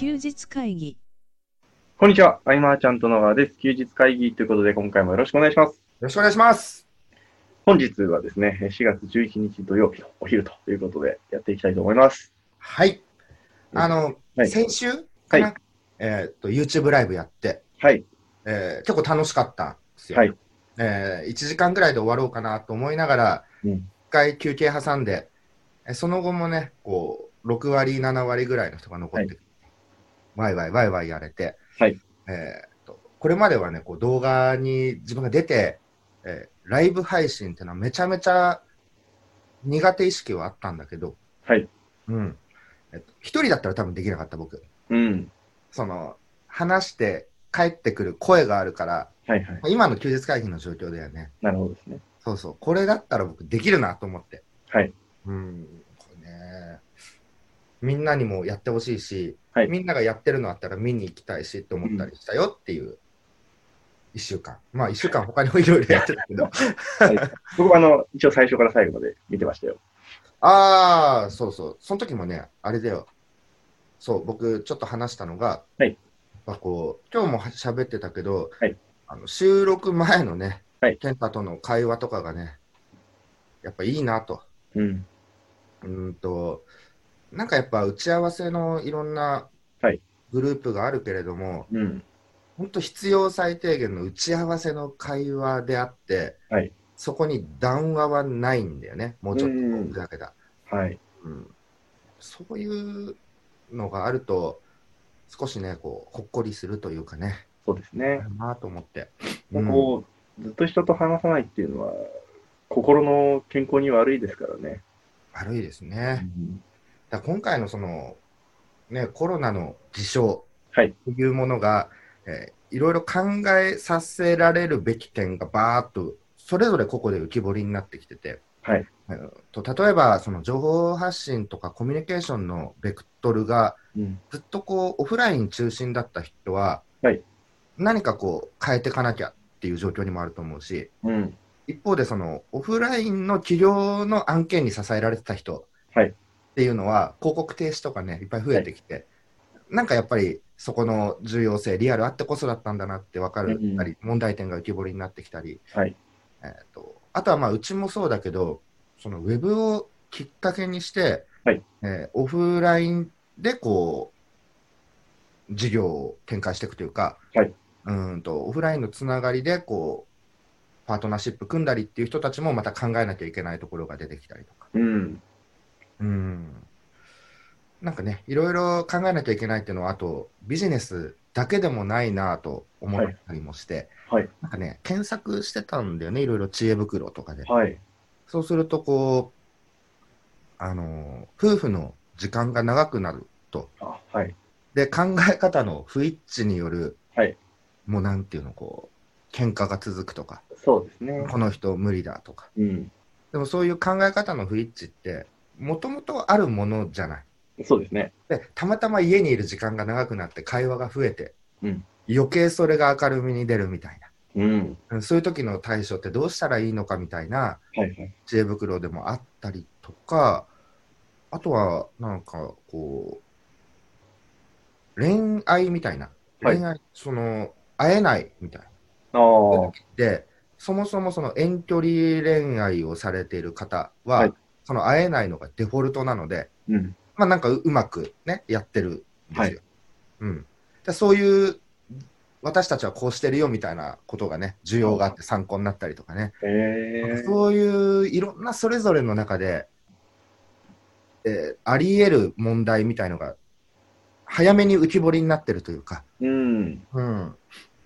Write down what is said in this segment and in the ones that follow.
休日会議こんにちは。アイマーちゃんと野川です。休日会議ということで、今回もよろしくお願いします。よろしくお願いします。本日はですね、4月11日土曜日のお昼ということで、やっていきたいと思います。はい。あの、はい先週かな、はいえーっと、YouTube ライブやって、はい。えー結構楽しかったんですよ。はい。え1時間ぐらいで終わろうかなと思いながら、うん。一回休憩挟んで、えその後もね、こう、6割、7割ぐらいの人が残ってきて、ワイワイワイワイやれて、はいえーっと、これまではね、こう動画に自分が出て、えーライブ配信っていうのはめちゃめちゃ苦手意識はあったんだけど、はい。うん。えっと、一人だったら多分できなかった僕。うん。その、話して帰ってくる声があるから、はいはい。今の休日会議の状況だよね。なるほどですね。そうそう。これだったら僕できるなと思って。はい。うん。みんなにもやってほしいし、はいみんながやってるのあったら見に行きたいしって思ったりしたよっていう一週間。まあ一週間他にもいろいろやってたけど。はい、僕はあの、一応最初から最後まで見てましたよ。ああ、そうそう。その時もね、あれだよ。そう、僕ちょっと話したのが、はいやっぱこう、今日も喋ってたけど、はいあの収録前のね、はい健太との会話とかがね、やっぱいいなと。うん。うーんと、なんかやっぱ打ち合わせのいろんなはいグループがあるけれども、うん。本当必要最低限の打ち合わせの会話であって、はいそこに談話はないんだよね。もうちょっとこうんうふざけた。はい。うん、そういうのがあると、少しね、こう、ほっこりするというかね、そうですね。なと思って。ずっと人と話さないっていうのは、心の健康に悪いですからね。悪いですね。だから今回のその、ね、コロナの事象はい。というものが、えーいろいろ考えさせられるべき点がバーっと、それぞれ個々で浮き彫りになってきてて、はい。うんと例えば、その情報発信とかコミュニケーションのベクトルが、うん。ずっとこうオフライン中心だった人は、はい何かこう変えていかなきゃっていう状況にもあると思うし、うん。一方でそのオフラインの企業の案件に支えられてた人はいっていうのは、広告停止とかね、いっぱい増えてきて、なんかやっぱりそこの重要性、リアルあってこそだったんだなって分かるうんたり、問題点が浮き彫りになってきたり、はい。えーとあとはまあうちもそうだけど、そのウェブをきっかけにして、はい。えーオフラインでこう事業を展開していくというか、はい。うんとオフラインのつながりでこうパートナーシップ組んだりっていう人たちもまた考えなきゃいけないところが出てきたりとか、うん。うん、なんかね、いろいろ考えなきゃいけないっていうのは、あとビジネスだけでもないなと思ったりもして、はい。なんかね、検索してたんだよね、いろいろ知恵袋とかで。はい。そうすると、こう、あの、夫婦の時間が長くなると。で、考え方の不一致による、はい。もうなんていうの、こう、喧嘩が続くとか、そうですね。この人無理だとか。うん。でもそういう考え方の不一致って、もともとあるものじゃない。そうですね。で、たまたま家にいる時間が長くなって会話が増えて、うん。余計それが明るみに出るみたいうん。な。うんそういう時の対処ってどうしたらいいのかみたいな。知恵袋でもあったりとか、あとは、なんか、こう、恋愛みたいな、はい恋愛、その、会えないみたい。な。で、そもそもその遠距離恋愛をされている方は、はいその会えないのがデフォルトなので、うん。まあなんかううまくね、やってるんですよ。はいうん。でそういう、私たちはこうしてるよみたいなことがね、需要があって参考になったりとかね。そういういろんなそれぞれの中で、えーあり得る問題みたいのが、早めに浮き彫りになってるというか、うん。うん。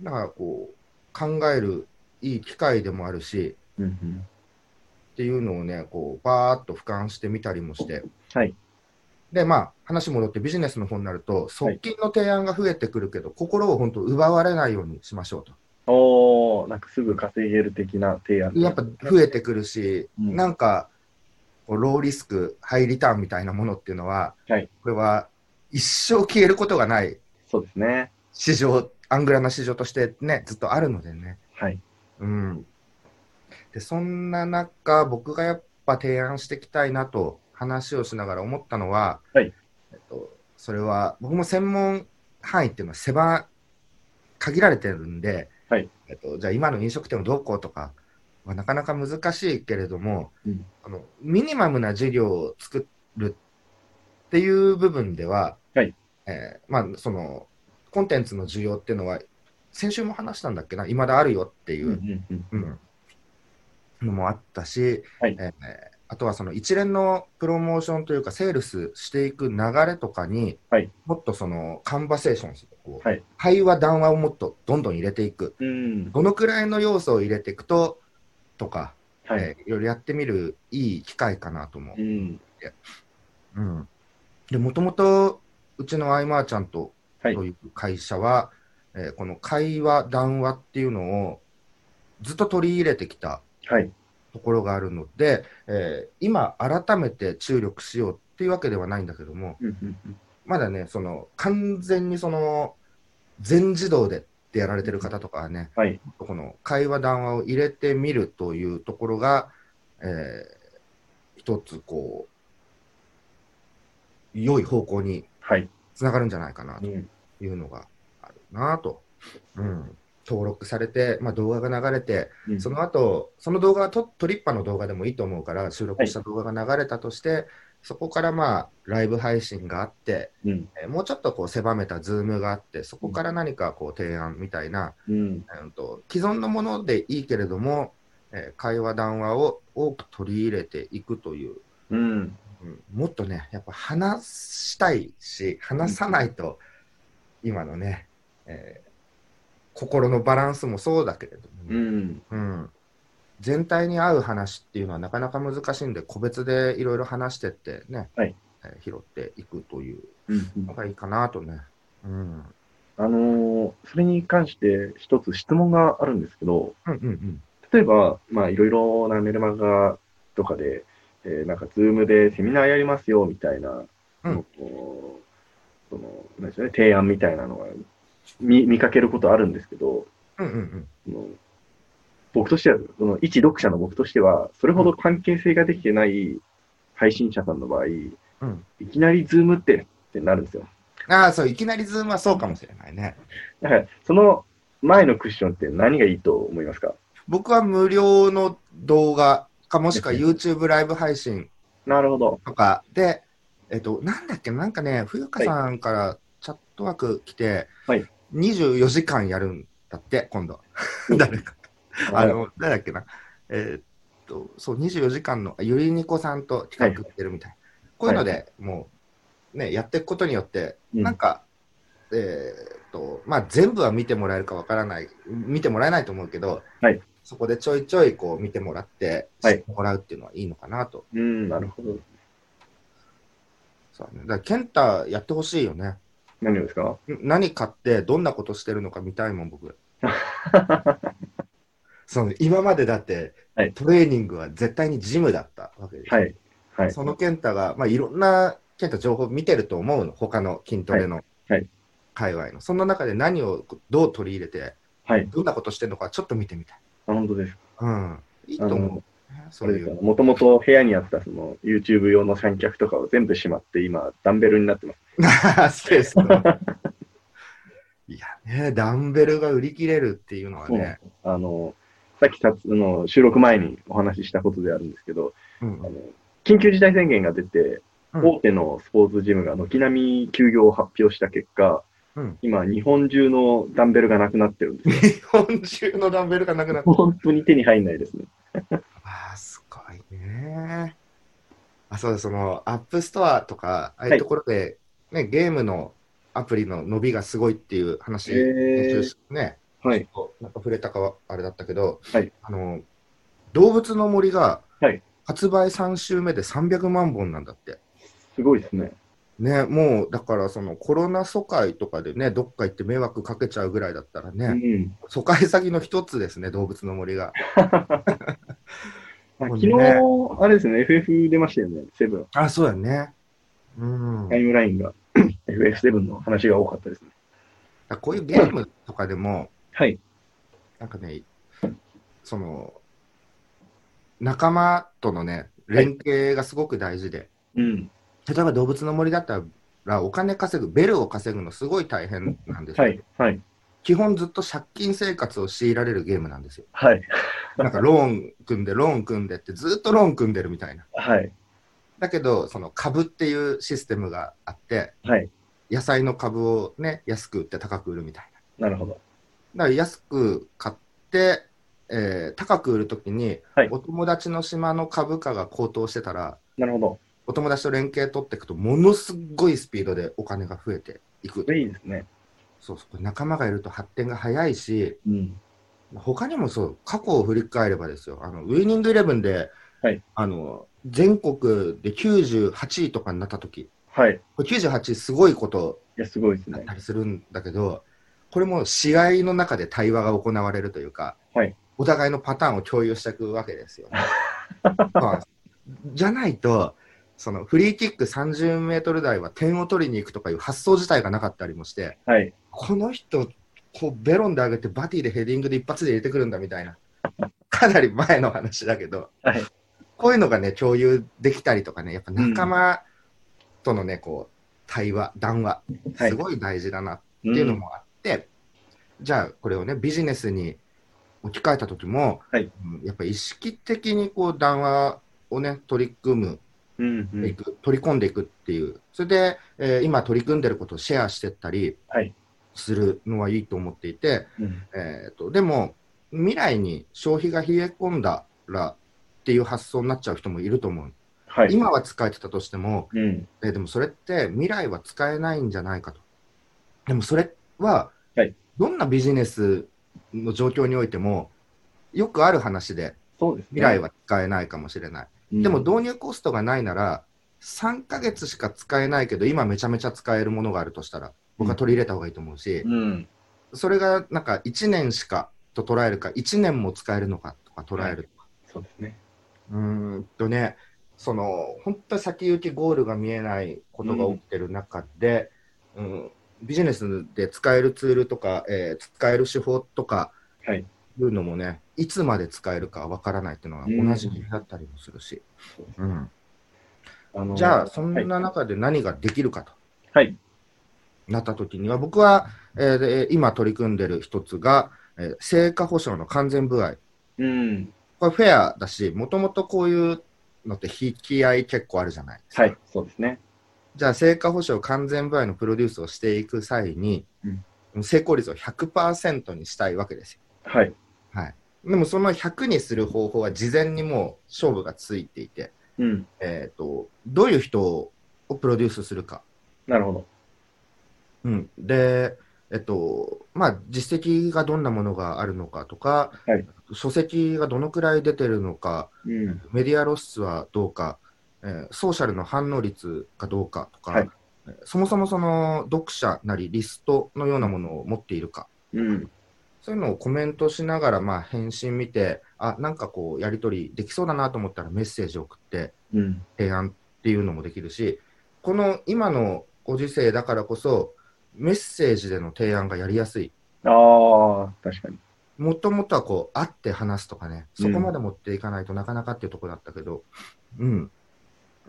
だからこう、考えるいい機会でもあるし、うん。っていうのをね、こう、バーっと俯瞰してみたりもして、はい。で、まあ、話戻ってビジネスの方になると、側近の提案が増えてくるけど、心を本当奪われないようにしましょうと。おー、なんかすぐ稼げる的な提案。やっぱ増えてくるし、うんなんか、こうローリスク、ハイリターンみたいなものっていうのは、はいこれは一生消えることがないそうですね。市場、アングラな市場としてね、ずっとあるのでね。はい。うん。で、そんな中、僕がやっぱ提案していきたいなと話をしながら思ったのは、はい。えっと、それは僕も専門範囲っていうのは狭限られてるんで、はい。えっと、じゃあ今の飲食店をどうこうとかはなかなか難しいけれども、うん。あのミニマムな事業を作るっていう部分では、はい。えーまあ、そのコンテンツの需要っていうのは先週も話したんだっけな今だあるよっていう、うんうん。うんのもあったし、はいえーあとはその一連のプロモーションというか、セールスしていく流れとかに、はいもっとそのカンバセーションする、はい会話、談話をもっとどんどん入れていく、うん。どのくらいの要素を入れていくと、とか、はい。えーいろいろやってみるいい機会かなと思う。うん。うん、で、もともとうちのアイマーちゃんとはいという会社は、えーこの会話、談話っていうのをずっと取り入れてきたはい。ところがあるので、えー今、改めて注力しようっていうわけではないんだけども、まだね、その完全にその全自動でってやられてる方とかはね、はい。この会話、談話を入れてみるというところが、えー一つこう、良い方向にはい。つながるんじゃないかなとうんいうのがあるなと。うん、登録されて、まあ、動画が流れて、うんその後、その動画はとトリッパの動画でもいいと思うから、収録した動画が流れたとして、そこからまあ、ライブ配信があって、うん。えーもうちょっとこう狭めたズームがあって、そこから何かこう提案みたいな、うん。えーと既存のものでいいけれども、えー会話、談話を多く取り入れていくという、うん。うんもっとね、やっぱ話したいし、話さないと、今のね、えー心のバランスもそうだけれどもね、うん。うん全体に合う話っていうのはなかなか難しいんで、個別でいろいろ話してってね、はいえー拾っていくといううんのがいいかなとね。うん。あのーそれに関して一つ質問があるんですけど、うんうんうん。例えば、まあ、いろいろなメルマガとかで、えーなんか、ズームでセミナーやりますよ、みたいな、うんこうその、なんでしょうね、提案みたいなのが見見かけることあるんですけど、うんうんうん。僕としては、その一読者の僕としては、それほど関係性ができてない配信者さんの場合、うんいきなり Zoom ってってなるんですよ。ああ、そう、いきなり Zoom はそうかもしれないね。だから、その前のクッションって何がいいと思いますか？僕は無料の動画か、もしくは YouTube ライブ配信なるほど。とかで、えっと、なんだっけ、なんかね、冬香さんから Chatwork 来て、はい24時間やるんだって、今度。誰か。あの、誰だっけな。えーっと、そう、24時間のゆりにこさんと企画ってるみたい。こういうので、もう、ね、やっていくことによって、うんなんか、えーっと、まあ、全部は見てもらえるかわからない、見てもらえないと思うけど、はいそこでちょいちょいこう見てもらって、はいもらうっていうのはいいのかなと。うん、なるほど。そうだね、だから、ケンタやってほしいよね。何をですか？ん何買って、どんなことしてるのか見たいもん、僕。その今までだって、はいトレーニングは絶対にジムだったわけです、はい。はい。その健太が、まあ、いろんな健太情報見てると思うの、他の筋トレのはい界隈の。その中で何をどう取り入れて、はい。どんなことしてるのかちょっと見てみたい。あ本当です。うん。いいと思うね。それ。もともと部屋にあったその YouTube 用の三脚とかを全部しまって、今、ダンベルになってます。いやね、ダンベルが売り切れるっていうのはね。あの、さっきたの収録前にお話ししたことであるんですけど、うんあの緊急事態宣言が出て、うん大手のスポーツジムが軒並み休業を発表した結果、うん今、日本中のダンベルがなくなってるんですよ。日本中のダンベルがなくなった。本当に手に入んないですね。ね。あ、そうだ、その、 App Store とか、ああいうところで、ね、ゲームのアプリの伸びがすごいっていう話、ね、はい。なんか触れたかはあれだったけど、はいあの、動物の森がはい、発売3週目で300万本なんだって。すごいですね。ね、もう、だからそのコロナ疎開とかでね、どっか行って迷惑かけちゃうぐらいだったらうね、ん。疎開先の一つですね、動物の森が。あもうね昨日、あれですね、FF 出ましたよね、セブン。あ、そうだね。うん。タイムラインが FF7 の話が多かったですね。こういうゲームとかでも、はい。なんかね、その、仲間とのね、連携がすごく大事で、うん。例えば動物の森だったら、らお金稼ぐ、ベルを稼ぐのすごい大変なんですよ。はい。はい。基本ずっと借金生活を強いられるゲームなんですよ。はい。なんかローン組んで、ローン組んでってずっとローン組んでるみたいな。はい。だけど、その株っていうシステムがあって、はい。野菜の株をね、安く売って高く売るみたいな。なるほど。だから安く買って、えー高く売るときに、はいお友達の島の株価が高騰してたら、なるほど。お友達と連携取っていくと、ものすごいスピードでお金が増えていく。いいですね。そうそう仲間がいると発展が早いし、うん。他にもそう、過去を振り返ればですよ、あのウィニングイレブンで、はいあの全国で98位とかになった時はい。これ98位すごいこといや、すごいですねだっ。たりするんだけど、これも試合の中で対話が行われるというか、はいお互いのパターンを共有していくわけですよね。まあじゃないと、そのフリーキック30メートル台は点を取りに行くとかいう発想自体がなかったりもして、はい。この人、こうベロンで上げてバティでヘディングで一発で入れてくるんだみたいな、かなり前の話だけど、はい。こういうのがね、共有できたりとかね、やっぱ仲間とのね、こう、対話、談話、はいすごい大事だなってていうの。もあって、じゃあこれをね、ビジネスに置き換えた時も、はいうんやっぱ意識的にこう談話をね、取り組む、うん。うんいく取り込んでいくっていう、それで、えー今取り組んでることをシェアしていったりはい。するのはいいと思っていて、うん。えー、とでも未来に消費が冷え込んだらっていう発想になっちゃう人もいると思う。はい。今は使えてたとしても、うん。えーでもそれって未来は使えないんじゃないかと。でもそれは、はいどんなビジネスの状況においてもよくある話でそうですね。未来は使えないかもしれない。うん。でも導入コストがないなら3ヶ月しか使えないけど今めちゃめちゃ使えるものがあるとしたら僕は取り入れた方がいいと思うし、うん。それがなんか1年しかと捉えるか1年も使えるのかとか捉えるとか、そうですね。うーんとね、その本当に先行きゴールが見えないことが起きてる中で、うんビジネスで使えるツールとか、えー使える手法とかはい。いうのもね、いつまで使えるかわからないっていうのはうん同じだったりもするし、うんあのじゃあ、そんはいな中で何ができるかとはい。なった時には、僕は、えーで今取り組んでる一つが、えー成果保証の完全歩合。うん。これフェアだし、もともとこういうのって引き合い結構あるじゃないですか。はい。そうですね。じゃあ、成果保証完全歩合のプロデュースをしていく際に、成功率を100%にしたいわけですよ。はい。はい。でも、その100にする方法は事前にもう勝負がついていて、うん。えっ、と、どういう人をプロデュースするか。なるほど。うん。で、えっと、まあ、実績がどんなものがあるのかとか、はい書籍がどのくらい出てるのか、うん。メディア露出はどうか、えーソーシャルの反応率がどうかとか、はいえーそもそもその読者なりリストのようなものを持っているか、うん。そういうのをコメントしながら、まあ、返信見て、あ、なんかこう、やり取りできそうだなと思ったらメッセージを送ってうん。提案っていうのもできるし、この今のご時世だからこそ、メッセージでの提案がやりやすい。ああ、確かに。もともとはこう、会って話すとかね、そこまで持っていかないとなかなかっていうところだったけど、うん。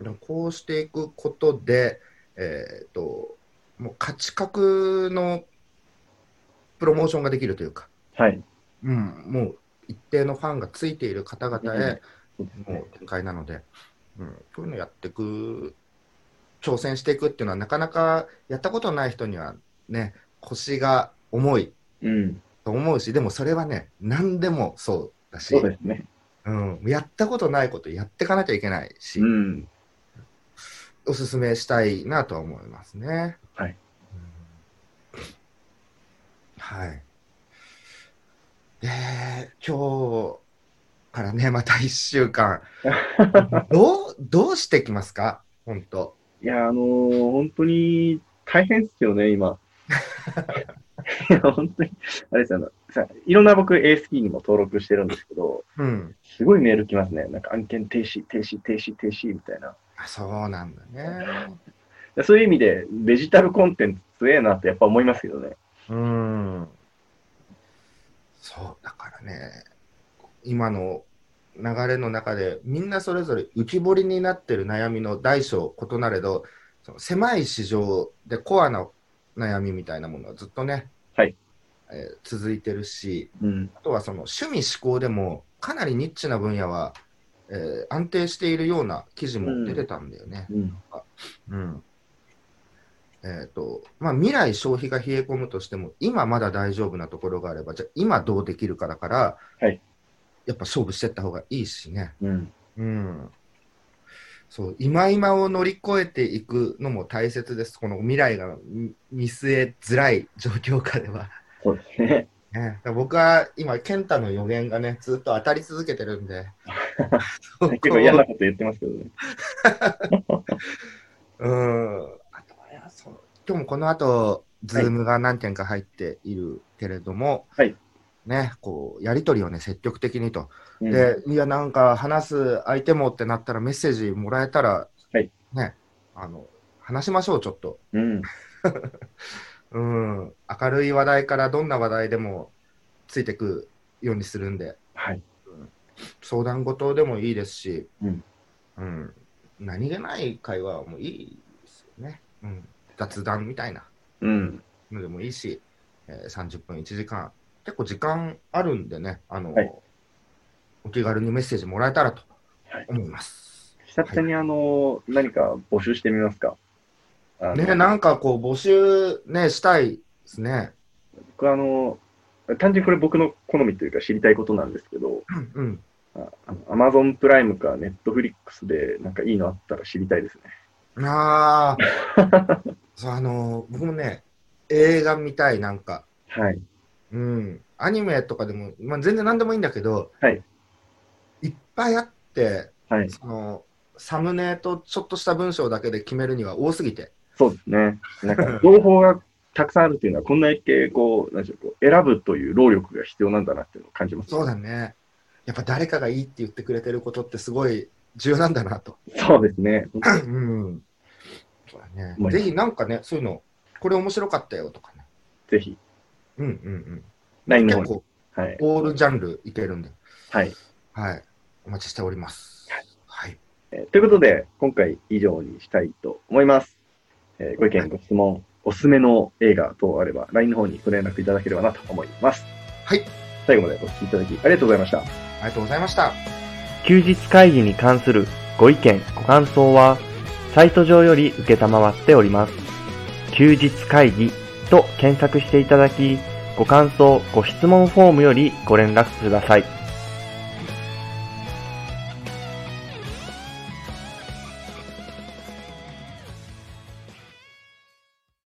でもこうしていくことで、えっ、と、もう価値格のプロモーションができるというか、はい。うん、もう一定のファンがついている方々へ。もう展開なので、うん、こういうのやっていく、挑戦していくっていうのは、なかなかやったことない人にはね、腰が重いうん。と思うし、でもそれはね、何でもそうだし、そうですね。うん、やったことないことやっていかなきゃいけないし、うん。おすすめしたいなとは思いますね。はいうんはい。で、今日からね、また1週間、どう、どうしてきますか？本当。いや、あのー本当に大変ですよね、今。いや、本当に、あれですよね。さいろんな僕 ASP にも登録してるんですけど、うん。すごいメール来ますね。なんか案件停止、停止、停止、停止みたいな。あそうなんだね。でそういう意味でデジタルコンテンツ強えなってやっぱ思いますけどね。うん。そう、だからね、今の流れの中で、みんなそれぞれ浮き彫りになってる悩みの大小異なれど、その狭い市場でコアな悩みみたいなものはずっとね、はいえー続いてるし、うん。あとはその趣味思考でもかなりニッチな分野は、えー安定しているような記事も出てたんだよね。うん。うんえっとまあ、未来消費が冷え込むとしても、今まだ大丈夫なところがあれば、じゃあ今どうできるかだから、はいやっぱ勝負していった方がいいしね。うん。うん、そう今今を乗り越えていくのも大切です。この未来が見見据えづらい状況下では。そうですね。ね、僕は今、健太の予言がね、ずっと当たり続けてるんで、結構嫌なこと言ってますけどね。うん。今日もこの後、ズームが何件か入っているけれども、はいね、こう、やりとりをね、積極的にと。うんで、いや、なんか話す相手もってなったらメッセージもらえたら、はいね、あの、話しましょう、ちょっと。うん。うん。明るい話題からどんな話題でもついてくようにするんで、はい。相談事でもいいですし、うんうん何気ない会話もいいですよね。うん、雑談みたいなうん。のでもいいし、えー30分、1時間、結構時間あるんでね、あのはいお気軽にメッセージもらえたらとはい思います。久々にあの、何か募集してみますか？ね、なんかこう募集ね、したいですね。僕あの、単純にこれ僕の好みというか知りたいことなんですけど、うん。アマゾンプライムかネットフリックスでなんかいいのあったら知りたいですね。ああ、そう、あの僕もね、映画見たい、なんか。はい。うん。アニメとかでも、まあ、全然何でもいいんだけど、はい。いっぱいあって、はい。その、サムネとちょっとした文章だけで決めるには多すぎて。そうですね。なんか情報がたくさんあるっていうのは、こんなに系こう、なんでしょう、こう選ぶという労力が必要なんだなっていうのを感じます。そうだね。やっぱ誰かがいいって言ってくれてることってすごい重要なんだなと。そうですね。うん。そうだねぜひなんかね、そういうの、これ面白かったよとかね。ぜひ、うんうんうん。LINE の。結構、はい。オールジャンルいけるんで。はい。はい。お待ちしております。はい。えーということで、今回以上にしたいと思います。えーご意見、ご質問、おすすめの映画等あれば、LINE の方にご連絡いただければなと思います。はい。最後までお聞きいただきありがとうございました。ありがとうございました。休日会議に関するご意見、ご感想は、サイト上より受けたまわっております。休日会議と検索していただき、ご感想、ご質問フォームよりご連絡ください。